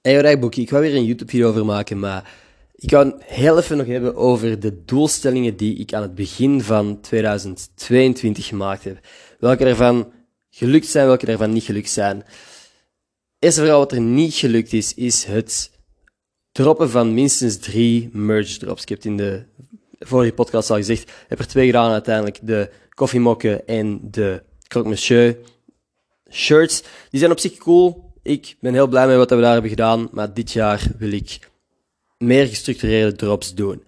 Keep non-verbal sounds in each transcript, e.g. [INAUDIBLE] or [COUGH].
Hey, ik ga weer een YouTube-video over maken, maar ik ga heel even nog hebben over de doelstellingen die ik aan het begin van 2022 gemaakt heb. Welke ervan gelukt zijn, welke ervan niet gelukt zijn. Eerst vooral wat er niet gelukt is, is het droppen van minstens drie merge drops. Ik heb het in de vorige podcast al gezegd, ik heb er twee gedaan uiteindelijk. De koffiemokken en de croque monsieur shirts. Die zijn op zich cool. Ik ben heel blij met wat we daar hebben gedaan, maar dit jaar wil ik meer gestructureerde drops doen.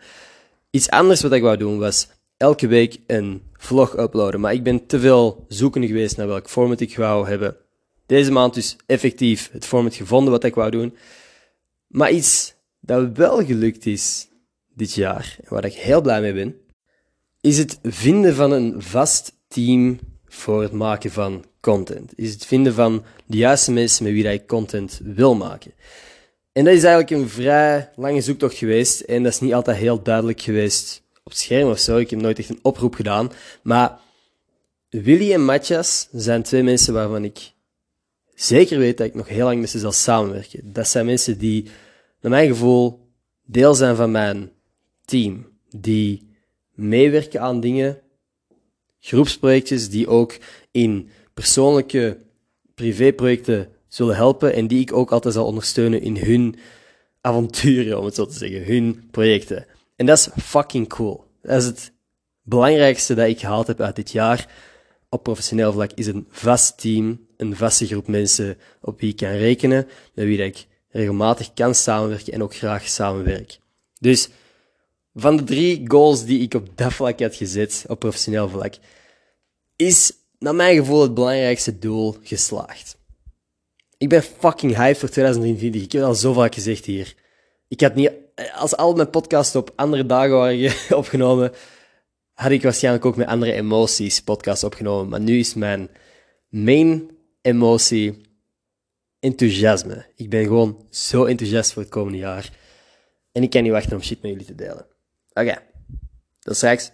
Iets anders wat ik wou doen was elke week een vlog uploaden, maar ik ben te veel zoekende geweest naar welk format ik wou hebben. Deze maand dus effectief het format gevonden wat ik wou doen. Maar iets dat wel gelukt is dit jaar, waar ik heel blij mee ben, is het vinden van een vast team voor het maken van content. Is het vinden van de juiste mensen met wie ik content wil maken. En dat is eigenlijk een vrij lange zoektocht geweest. En dat is niet altijd heel duidelijk geweest op het scherm of zo. Ik heb nooit echt een oproep gedaan. Maar Willy en Matthias zijn twee mensen waarvan ik zeker weet dat ik nog heel lang met ze zal samenwerken. Dat zijn mensen die, naar mijn gevoel, deel zijn van mijn team. Die meewerken aan dingen, groepsprojectjes die ook in persoonlijke privéprojecten zullen helpen en die ik ook altijd zal ondersteunen in hun avonturen, om het zo te zeggen, hun projecten. En dat is fucking cool. Dat is het belangrijkste dat ik gehaald heb uit dit jaar op professioneel vlak, is een vast team, een vaste groep mensen op wie ik kan rekenen, met wie ik regelmatig kan samenwerken en ook graag samenwerk. Dus van de drie goals die ik op dat vlak had gezet, op professioneel vlak, is naar mijn gevoel het belangrijkste doel geslaagd. Ik ben fucking hyped voor 2023. Ik heb al zo vaak gezegd hier. Ik had niet, als al mijn podcasts op andere dagen waren [LAUGHS] opgenomen, had ik waarschijnlijk ook met andere emoties podcasts opgenomen. Maar nu is mijn main emotie enthousiasme. Ik ben gewoon zo enthousiast voor het komende jaar. En ik kan niet wachten om shit met jullie te delen. Oké, okay. tot straks.